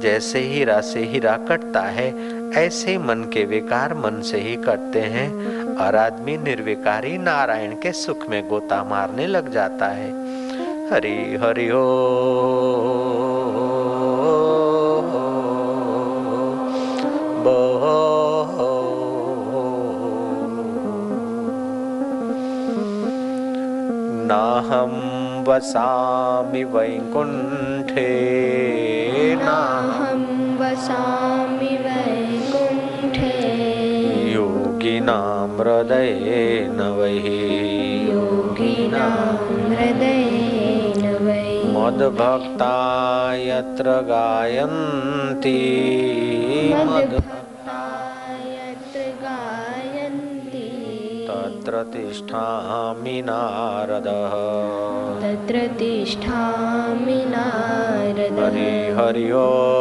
जैसे हीरा से हीरा कटता है, ऐसे मन के विकार मन से ही कटते हैं, और आदमी निर्विकारी नारायण के सुख में गोता मारने लग जाता है। हरि हरि हो नाहं वसामि वैकुण्ठे। नाहं वसामि वैकुण्ठे। योगिनां हृदयेन वै योगिनां हृदयेन वै मद्भक्ता यत्र गायन्ति। मद् मद्भक्ता यत्र गायन्ति। तत्र तिष्ठामि नारदः। तत्र तिष्ठामि नारद। हरि हरि ओ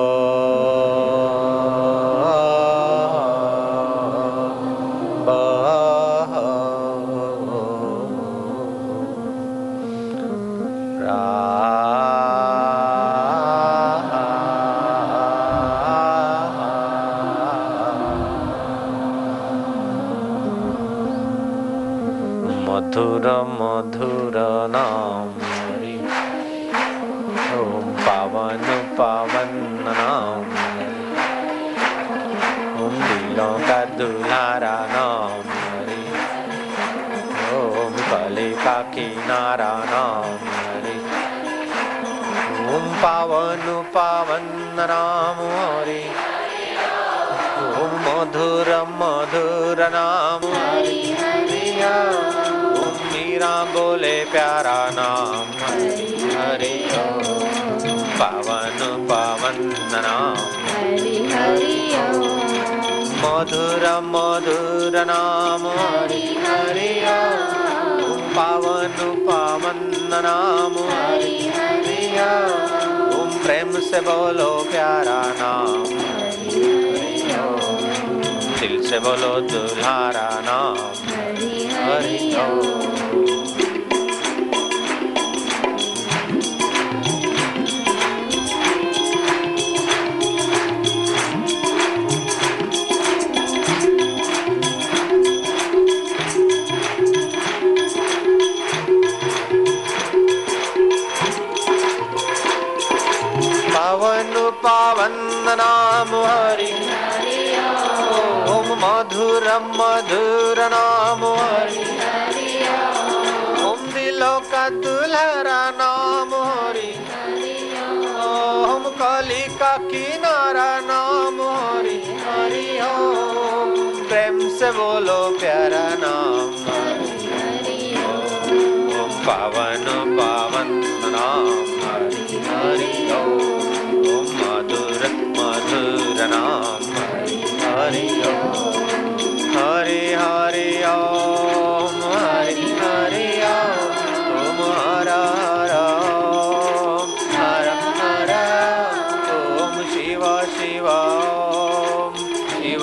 किनारा नाम हरि। ओम पावन पावन नाम हरि। ओम मधुर मधुर नाम हरि। हरिया ओम मीरा बोले प्यारा नाम हरि। पावन पावन ओम मधुर मधुर नाम हरि। हरि ओम पावन पावन नाम। हरि हरि ओम प्रेम से बोलो प्यारा नाम। हरि दिल से बोलो दुल्हारा नाम। हरि हरि हरि ओम। नाम हरि। ओम मधुर मधुर नाम हरि। ओम दिलों का नाम हरि। ओम कली का किनारा नाम हरि हरि। ओम प्रेम से बोलो प्यारा नाम। ओम पावन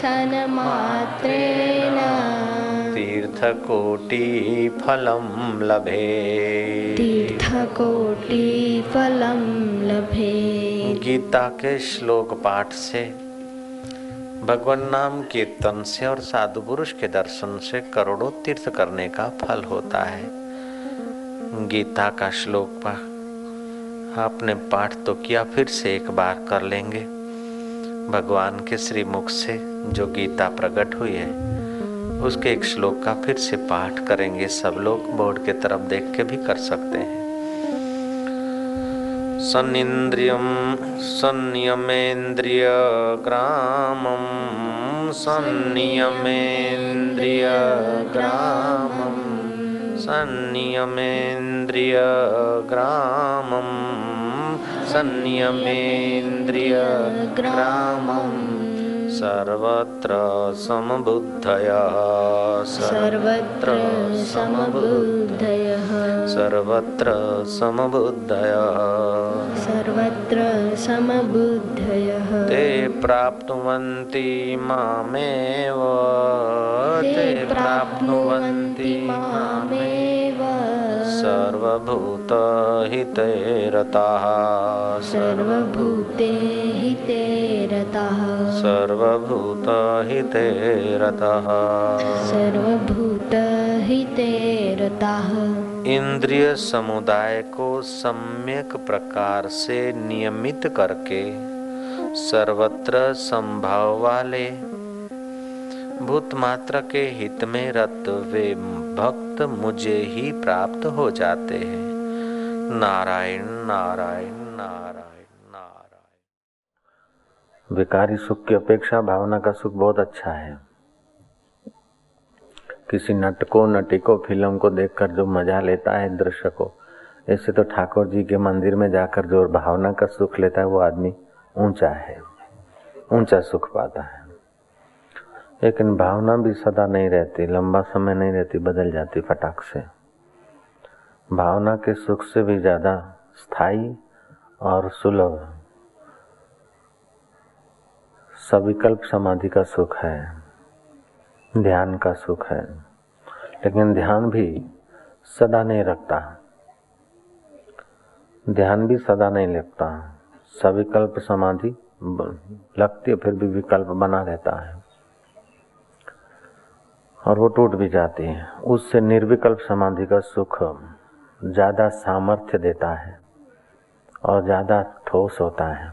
साधुदर्शनमात्रेण तीर्थकोटिफलं लभे। तीर्थकोटिफलं लभे। गीता के श्लोक पाठ से भगवान नाम कीर्तन से और साधु पुरुष के दर्शन से करोड़ों तीर्थ करने का फल होता है। गीता का श्लोक पाठ आपने पाठ तो किया फिर से एक बार कर लेंगे। भगवान के श्री मुख से जो गीता प्रकट हुई है, उसके एक श्लोक का फिर से पाठ करेंगे। सब लोग बोर्ड के तरफ़ देख के भी कर सकते हैं। सन्निन्द्रियं संयमेन्द्रियग्रामं संनियमेन्द्रियग्रामं संनियमेन्द्रियग्रामं संनियमेन्द्रियग्रामं सर्वत्र समबुद्धया। सर्वत्र समबुद्धयः। सर्वत्र समबुद्धया। सर्वत्र समबुद्धयः। ते प्राप्नुवन्ति मामेव। ते प्राप्नुवन्ति मामेव। सर्वभूतहिते रताः सर्वभूते हिते रताः सर्वभूतहिते रतः सर्वभूतहिते रताः इंद्रिय समुदाय को सम्यक प्रकार से नियमित करके सर्वत्र संभाव वाले भूत मात्र के हित में रत वे भक्त मुझे ही प्राप्त हो जाते हैं। नारायण नारायण नारायण नारायण। विकारी सुख की अपेक्षा, भावना का सुख बहुत अच्छा है। किसी नट को नटी को फ़िल्म को देखकर जो मज़ा लेता है दृश्य को, ऐसे तो ठाकुर जी के मंदिर में जाकर जो भावना का सुख लेता है, वो आदमी ऊँचा है, ऊँचा सुख पाता है। लेकिन भावना भी सदा नहीं रहती, लंबा समय नहीं रहती, बदल जाती फटाक से। भावना के सुख से भी ज़्यादा स्थायी और सुलभ, सविकल्प समाधि का सुख है, ध्यान का सुख है। लेकिन ध्यान भी सदा नहीं रखता। ध्यान भी सदा नहीं लगता। सविकल्प समाधि लगती है, फिर भी विकल्प बना रहता है। और वो टूट भी जाती है। उससे निर्विकल्प समाधि का सुख ज़्यादा सामर्थ्य देता है और ज़्यादा ठोस होता है।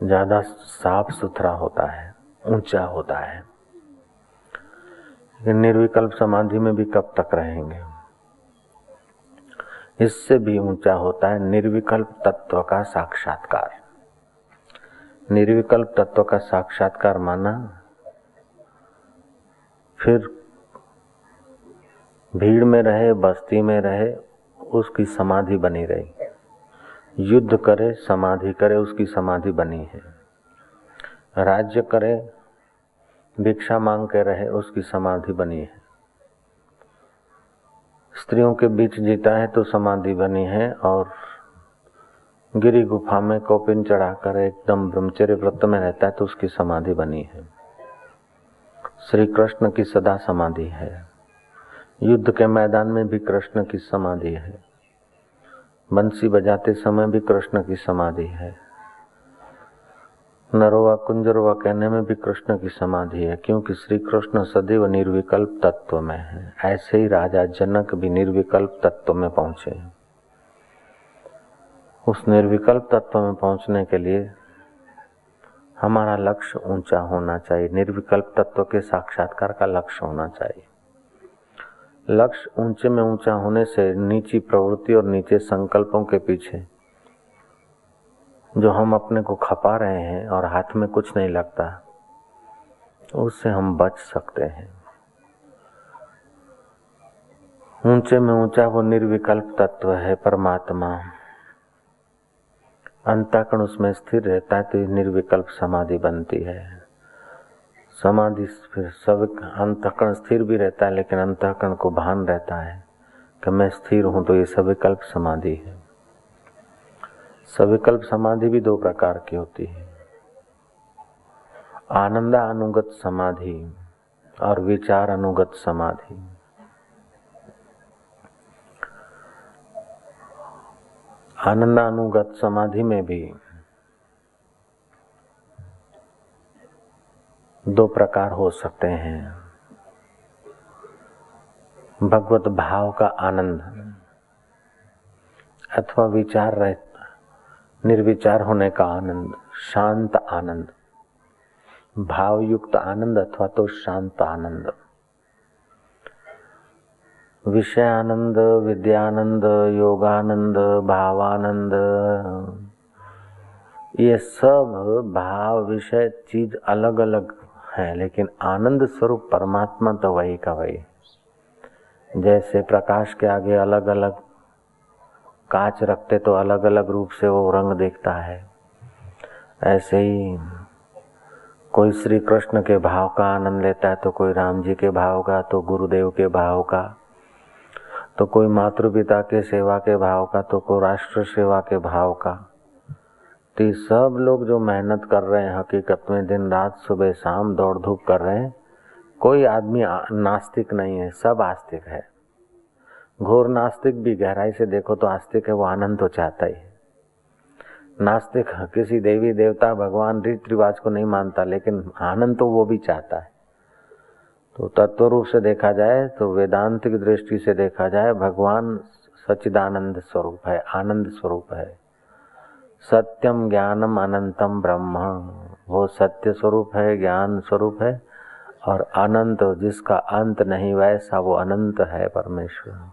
ज़्यादा साफ़ सुथरा होता है, ऊँचा होता है। निर्विकल्प समाधि में भी कब तक रहेंगे? इससे भी ऊँचा होता है निर्विकल्प तत्व का साक्षात्कार। निर्विकल्प तत्व का साक्षात्कार माना फिर भीड़ में रहे, बस्ती में रहे, उसकी समाधि बनी रही। युद्ध करे, समाधि करे, उसकी समाधि बनी है। राज्य करे, भिक्षा मांग के रहे, उसकी समाधि बनी है। स्त्रियों के बीच जीता है तो समाधि बनी है और गिरी गुफा में कोपिन चढ़ाकर एकदम ब्रह्मचर्य व्रत में रहता है तो उसकी समाधि बनी है। श्री कृष्ण की सदा समाधि है। युद्ध के मैदान में भी कृष्ण की समाधि है। बंसी बजाते समय भी कृष्ण की समाधि है। नरोवा कुंजरवा कहने में भी कृष्ण की समाधि है, क्योंकि श्री कृष्ण सदैव निर्विकल्प तत्व में है। ऐसे ही राजा जनक भी निर्विकल्प तत्व में पहुँचे उस निर्विकल्प तत्व में पहुँचने के लिए हमारा लक्ष्य ऊँचा होना चाहिए। निर्विकल्प तत्व के साक्षात्कार का लक्ष्य होना चाहिए। लक्ष्य ऊँचे में ऊँचा होने से नीची प्रवृत्ति और नीचे संकल्पों के पीछे जो हम अपने को खपा रहे हैं और हाथ में कुछ नहीं लगता, उससे हम बच सकते हैं। ऊँचे में ऊँचा वो निर्विकल्प तत्व है परमात्मा। अंतकण उसमें स्थिर रहता है तो निर्विकल्प समाधि बनती है। समाधि फिर सब अंतकण स्थिर भी रहता है, लेकिन अंतकण को भान रहता है कि मैं स्थिर हूँ तो ये सविकल्प समाधि है। सविकल्प समाधि भी दो प्रकार की होती है। आनंद अनुगत समाधि और विचार अनुगत समाधि। आनंद अनुगत समाधि में भी दो प्रकार हो सकते हैं। भगवत भाव का आनंद अथवा विचार रह, निर्विचार होने का आनंद, शांत आनंद। भावयुक्त आनंद अथवा तो शांत आनंद। विषय आनंद विद्यानंद, योगानंद, भावानंद। ये सब भाव, विषय, चीज़ अलग अलग है, लेकिन आनंद स्वरूप परमात्मा तो वही का वही। जैसे प्रकाश के आगे अलग अलग कांच रखते तो अलग अलग रूप से वो रंग देखता है। ऐसे ही कोई श्री कृष्ण के भाव का आनंद लेता है तो कोई राम जी के भाव का तो गुरुदेव के भाव का। तो कोई मातृ पिता के सेवा के भाव का तो कोई राष्ट्र सेवा के भाव का। तो सब लोग जो मेहनत कर रहे हैं, हकीकत में दिन रात, सुबह शाम दौड़ धूप कर रहे हैं, कोई आदमी नास्तिक नहीं है, सब आस्तिक है। घोर नास्तिक भी गहराई से देखो तो आस्तिक है, वो आनंद तो चाहता ही है। नास्तिक किसी देवी देवता, भगवान रीति रिवाज को नहीं मानता, लेकिन आनंद तो वो भी चाहता है। तो तत्व रूप से देखा जाए तो वेदांतिक दृष्टि से देखा जाए, भगवान सच्चिदानंद स्वरूप है, आनंद स्वरूप है। सत्यम ज्ञानम अनंतम ब्रह्म। वो सत्य स्वरूप है, ज्ञान स्वरूप है, और अनंत, जिसका अंत नहीं वैसा, वो अनंत है परमेश्वर।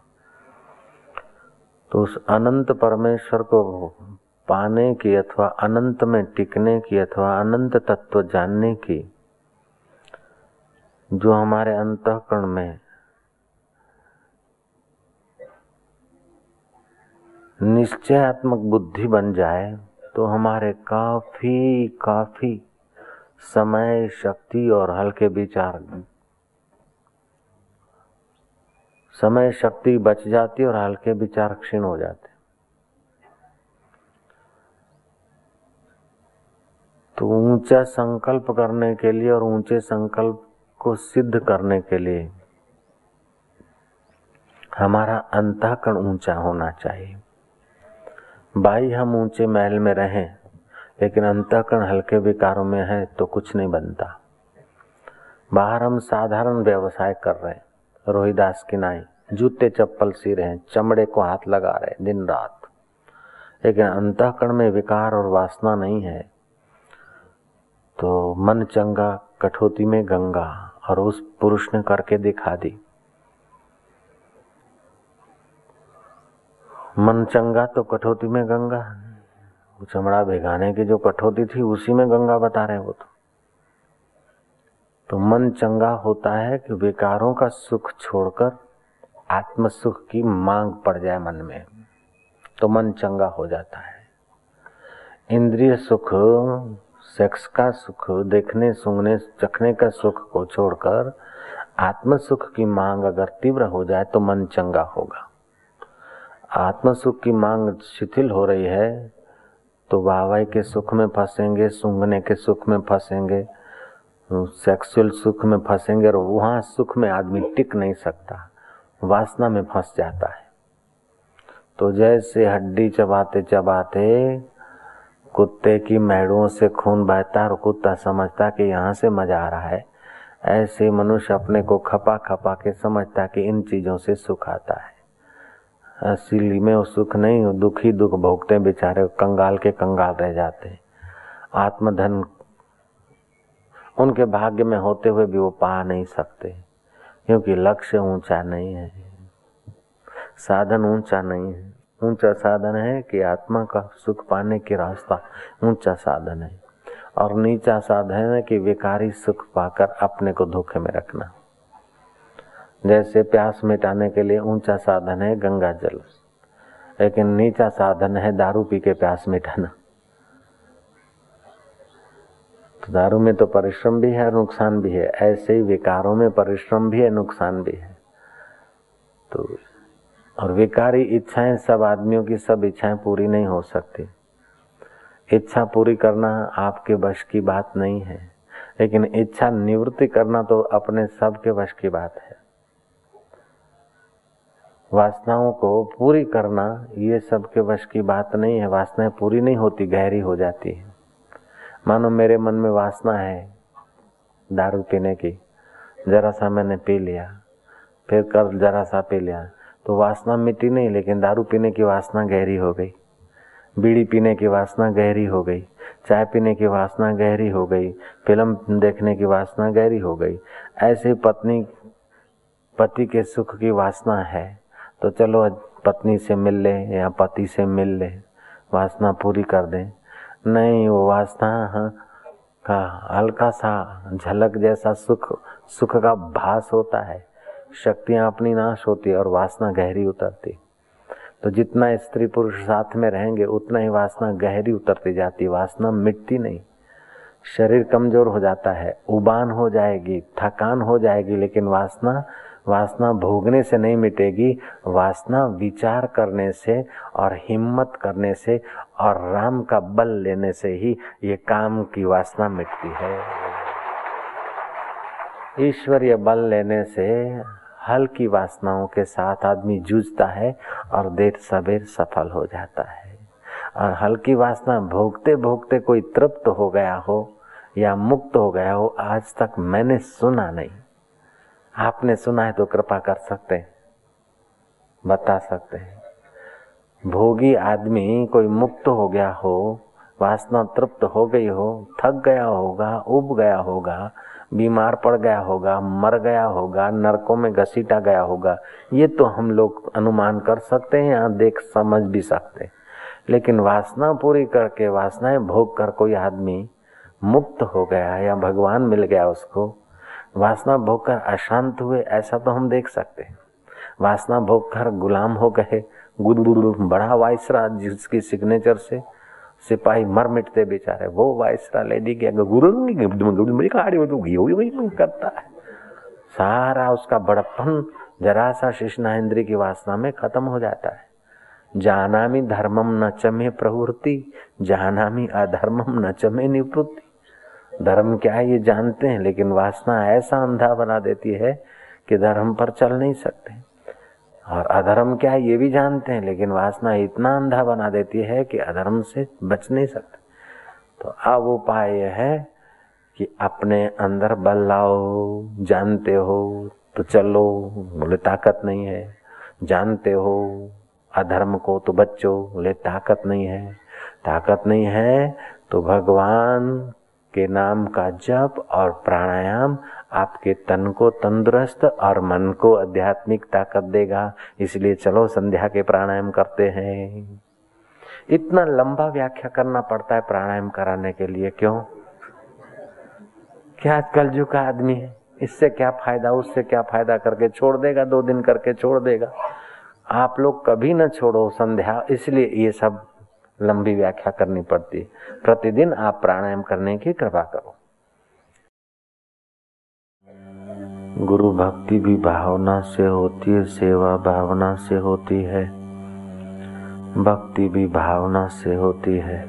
तो उस अनंत परमेश्वर को पाने की अथवा अनंत में टिकने की अथवा अनंत तत्व जानने की जो हमारे अंतकरण में निश्चयात्मक बुद्धि बन जाए तो हमारे काफ़ी काफ़ी समय, शक्ति और हल्के विचार, समय, शक्ति बच जाती और हल्के विचार क्षीण हो जाते। तो ऊँचा संकल्प करने के लिए और ऊँचे संकल्प को सिद्ध करने के लिए हमारा अंतःकरण ऊँचा होना चाहिए। भाई, हम ऊँचे महल में रहें, लेकिन अंतःकरण हल्के विकारों में है तो कुछ नहीं बनता। बाहर हम साधारण व्यवसाय कर रहे हैं, रोहिदास की नाई, जूते चप्पल सी रहे हैं, चमड़े को हाथ लगा रहे दिन रात। लेकिन अंतःकरण में विकार और वासना नहीं है तो मन चंगा, कठोती में गंगा। और उस पुरुष ने करके दिखा दी। मन चंगा तो कठौती में गंगा। चमड़ा भिगाने की जो कठौती थी, उसी में गंगा बता रहे वो तो। तो मन चंगा होता है कि विकारों का सुख छोड़कर आत्म सुख की मांग पड़ जाए मन में तो मन चंगा हो जाता है। इंद्रिय सुख सेक्स का सुख देखने सुनने चखने का सुख को छोड़कर आत्म सुख की मांग अगर तीव्र हो जाए तो मन चंगा होगा। आत्म सुख की मांग शिथिल हो रही है तो वाहवाई के सुख में फंसेंगे सूंघने के सुख में फंसेंगे, सेक्सुअल सुख में फंसेंगे और वहाँ सुख में आदमी टिक नहीं सकता, वासना में फंस जाता है। तो जैसे हड्डी चबाते चबाते कुत्ते की मैड़ों से खून बहता और कुत्ता समझता कि यहाँ से मज़ा आ रहा है। ऐसे मनुष्य अपने को खपा खपा के समझता कि इन चीज़ों से सुख आता है। असली में वो सुख नहीं हो दुखी दुख भोगते बेचारे, कंगाल के कंगाल रह जाते आत्मधन उनके भाग्य में होते हुए भी वो पा नहीं सकते, क्योंकि लक्ष्य ऊँचा नहीं है, साधन ऊँचा नहीं है। ऊँचा साधन है कि आत्मा का सुख पाने की रास्ता ऊँचा साधन है। और नीचा साधन है कि विकारी सुख पाकर अपने को धोखे में रखना। जैसे प्यास मिटाने के लिए ऊँचा साधन है गंगा जल। लेकिन नीचा साधन है दारू पी के प्यास मिटाना। तो दारू में तो परिश्रम भी है और नुकसान भी है। ऐसे ही विकारों में परिश्रम भी है, नुकसान भी है। तो और विकारी इच्छाएँ सब आदमियों की सब इच्छाएँ पूरी नहीं हो सकती। इच्छा पूरी करना आपके वश की बात नहीं है, लेकिन इच्छा निवृत्ति करना तो अपने सब के वश की बात है। वासनाओं को पूरी करना ये सबके वश की बात नहीं है, वासनाएँ पूरी नहीं होती, गहरी हो जाती है। मानो मेरे मन में वासना है दारू पीने की, जरा सा मैंने पी लिया, फिर कल जरा सा पी लिया तो वासना मिट्टी नहीं, लेकिन दारू पीने की वासना गहरी हो गई। बीड़ी पीने की वासना गहरी हो गई। चाय पीने की वासना गहरी हो गई। फ़िल्म देखने की वासना गहरी हो गई। ऐसे पत्नी, पति के सुख की वासना है। तो चलो पत्नी से मिल ले या पति से मिल ले। वासना पूरी कर दें। नहीं, वो वासना का हल्का सा झलक जैसा सुख सुख का भास होता है। शक्तियाँ अपनी नाश होती और वासना गहरी उतरती। तो जितना स्त्री पुरुष साथ में रहेंगे, उतना ही वासना गहरी उतरती जाती, वासना मिटती नहीं। शरीर कमज़ोर हो जाता है, उबान हो जाएगी, थकान हो जाएगी, लेकिन वासना वासना भोगने से नहीं मिटेगी, वासना विचार करने से और हिम्मत करने से और राम का बल लेने से ही ये काम की वासना मिटती है। ईश्वरीय बल लेने से हल्की वासनाओं के साथ आदमी जूझता है और देर सवेर सफल हो जाता है। और हल्की वासना भोगते भोगते कोई तृप्त हो गया हो या मुक्त हो गया हो, आज तक मैंने सुना नहीं। आपने सुना है तो कृपा कर सकते हैं, बता सकते हैं। भोगी आदमी कोई मुक्त हो गया हो, वासना तृप्त हो गई हो, थक गया होगा, उब गया होगा बीमार पड़ गया होगा, मर गया होगा, नरकों में घसीटा गया होगा, ये तो हम लोग अनुमान कर सकते हैं, या देख समझ भी सकते हैं। लेकिन वासना पूरी करके, वासनाएँ भोग कर कोई आदमी मुक्त हो गया या भगवान मिल गया उसको, वासना भोग कर अशांत हुए, ऐसा तो हम देख सकते हैं। वासना भोग कर गुलाम हो गए बड़ा वायसरा जिसकी सिग्नेचर से सिपाही मर मिटते बेचारे। वो वायसरा लेडी के गुरु करता है। सारा उसका बड़प्पन जरा सा शिष्णा इंद्री की वासना में खत्म हो जाता है। जानामी धर्मम न चमे प्रवृत्ति, जानामी अधर्मम न चमे निवृत्ति। धर्म क्या है ये जानते हैं, लेकिन वासना ऐसा अंधा बना देती है कि धर्म पर चल नहीं सकते। और अधर्म क्या है, ये भी जानते हैं, लेकिन वासना इतना अंधा बना देती है कि अधर्म से बच नहीं सकते। तो अब उपाय यह है कि अपने अंदर बल लाओ, जानते हो तो चलो, बोले ताकत नहीं है। जानते हो अधर्म को तो बच्चों बोले ताकत नहीं है। ताकत नहीं है तो भगवान के नाम का जप और प्राणायाम आपके तन को तंदुरुस्त और मन को आध्यात्मिक ताकत देगा। इसलिए चलो संध्या के प्राणायाम करते हैं। इतना लंबा व्याख्या करना पड़ता है प्राणायाम कराने के लिए, क्यों? क्या कलजु का आदमी है? इससे क्या फ़ायदा, उससे क्या फ़ायदा करके छोड़ देगा, दो दिन करके छोड़ देगा। आप लोग कभी न छोड़ो संध्या, इसलिए ये सब लंबी व्याख्या करनी पड़ती। है प्रतिदिन आप प्राणायाम करने की कृपा करो। गुरु भक्ति भी भावना से होती है, सेवा भावना से होती है। भक्ति भी भावना से होती है।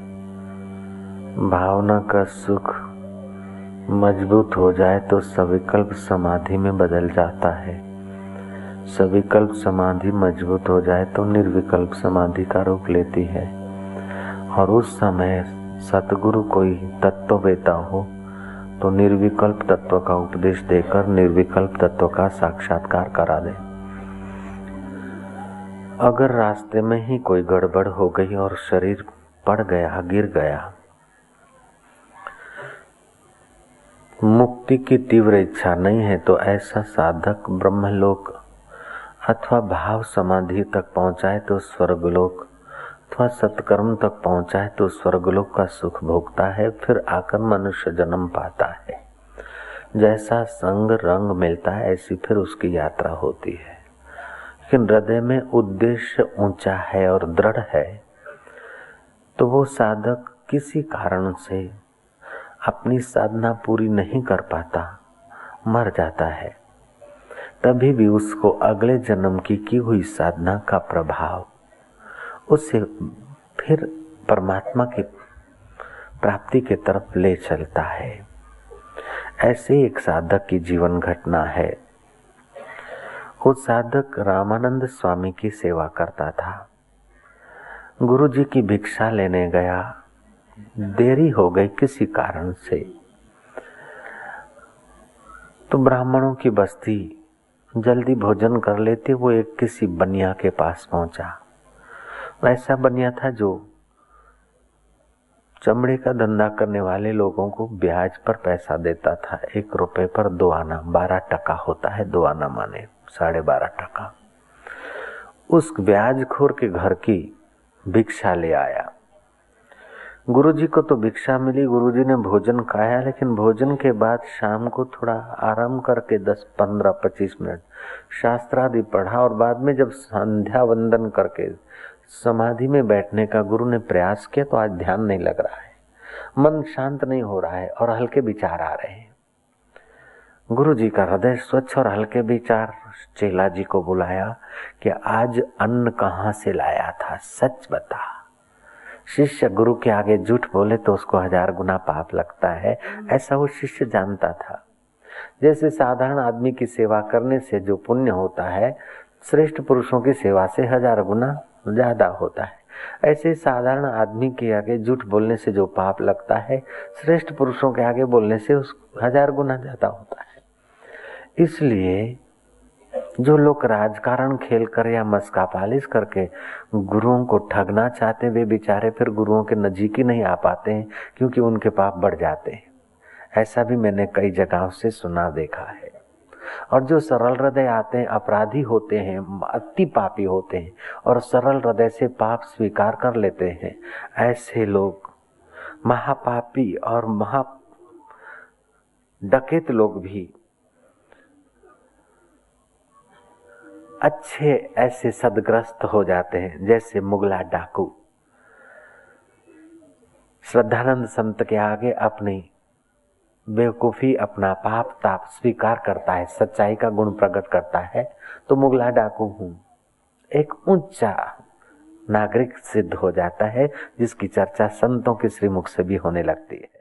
भावना का सुख मज़बूत हो जाए तो सविकल्प समाधि में बदल जाता है। सविकल्प समाधि मज़बूत हो जाए तो निर्विकल्प समाधि का रूप लेती है। और उस समय सतगुरु कोई तत्व बेता हो तो निर्विकल्प तत्व का उपदेश देकर निर्विकल्प तत्व का साक्षात्कार करा दे। अगर रास्ते में ही कोई गड़बड़ हो गई और शरीर पड़ गया, गिर गया, मुक्ति की तीव्र इच्छा नहीं है तो ऐसा साधक ब्रह्मलोक अथवा भाव समाधि तक पहुँचाए तो स्वर्गलोक अथवा सत्कर्म तक पहुँचा है तो स्वर्गलोक का सुख भोगता है, फिर आकर मनुष्य जन्म पाता है। जैसा संग रंग मिलता है, ऐसी फिर उसकी यात्रा होती है। लेकिन हृदय में उद्देश्य ऊँचा है और दृढ़ है तो वो साधक किसी कारण से अपनी साधना पूरी नहीं कर पाता, मर जाता है। तभी भी उसको अगले जन्म की की हुई साधना का प्रभाव उसे फिर परमात्मा की प्राप्ति के तरफ़ ले चलता है। ऐसे एक साधक की जीवन घटना है। वो साधक रामानंद स्वामी की सेवा करता था। गुरु जी की भिक्षा लेने गया। देरी हो गई किसी कारण से। तो ब्राह्मणों की बस्ती जल्दी भोजन कर लेते वो एक किसी बनिया के पास पहुँचा। ऐसा बनिया था जो चमड़े का धंधा करने वाले लोगों को ब्याज पर पैसा देता था। एक रुपए पर दो आना, बारह टका होता है, दो आना माने साढ़े बारह टका। उस ब्याजखोर के घर की भिक्षा ले आया। गुरुजी को तो भिक्षा मिली, गुरुजी ने भोजन खाया, लेकिन भोजन के बाद शाम को थोड़ा आराम करके दस, पंद्रह, पच्चीस मिनट शास्त्रादि पढ़ा और बाद में जब संध्या वंदन करके समाधि में बैठने का गुरु ने प्रयास किया तो आज ध्यान नहीं लग रहा है। मन शांत नहीं हो रहा है और हल्के विचार आ रहे हैं। गुरु जी का हृदय स्वच्छ और हल्के विचार। चेला जी को बुलाया कि आज अन्न कहाँ से लाया था, सच बता। शिष्य गुरु के आगे झूठ बोले तो उसको हज़ार गुना पाप लगता है, ऐसा वो शिष्य जानता था। जैसे साधारण आदमी की सेवा करने से जो पुण्य होता है, श्रेष्ठ पुरुषों की सेवा से हज़ार गुना ज़्यादा होता है। ऐसे साधारण आदमी के आगे झूठ बोलने से जो पाप लगता है, श्रेष्ठ पुरुषों के आगे बोलने से उस हज़ार गुना ज़्यादा होता है। इसलिए जो लोग राजकारण खेल कर या मस्का पालिश करके गुरुओं को ठगना चाहते हैं, वे बेचारे फिर गुरुओं के नजीक ही नहीं आ पाते हैं, क्योंकि उनके पाप बढ़ जाते हैं। ऐसा भी मैंने कई जगहों से सुना देखा है। और जो सरल हृदय आते हैं, अपराधी होते हैं, अति पापी होते हैं और सरल हृदय से पाप स्वीकार कर लेते हैं, ऐसे लोग, महापापी और महा डकेत लोग भी अच्छे ऐसे सदग्रस्त हो जाते हैं, जैसे मुगला डाकू। श्रद्धानंद संत के आगे अपनी बेवकूफ़ी अपना पाप ताप स्वीकार करता है, सच्चाई का गुण प्रकट करता है तो मुगला डाकू हूँ। एक ऊँचा नागरिक सिद्ध हो जाता है, जिसकी चर्चा संतों के श्रीमुख से भी होने लगती है।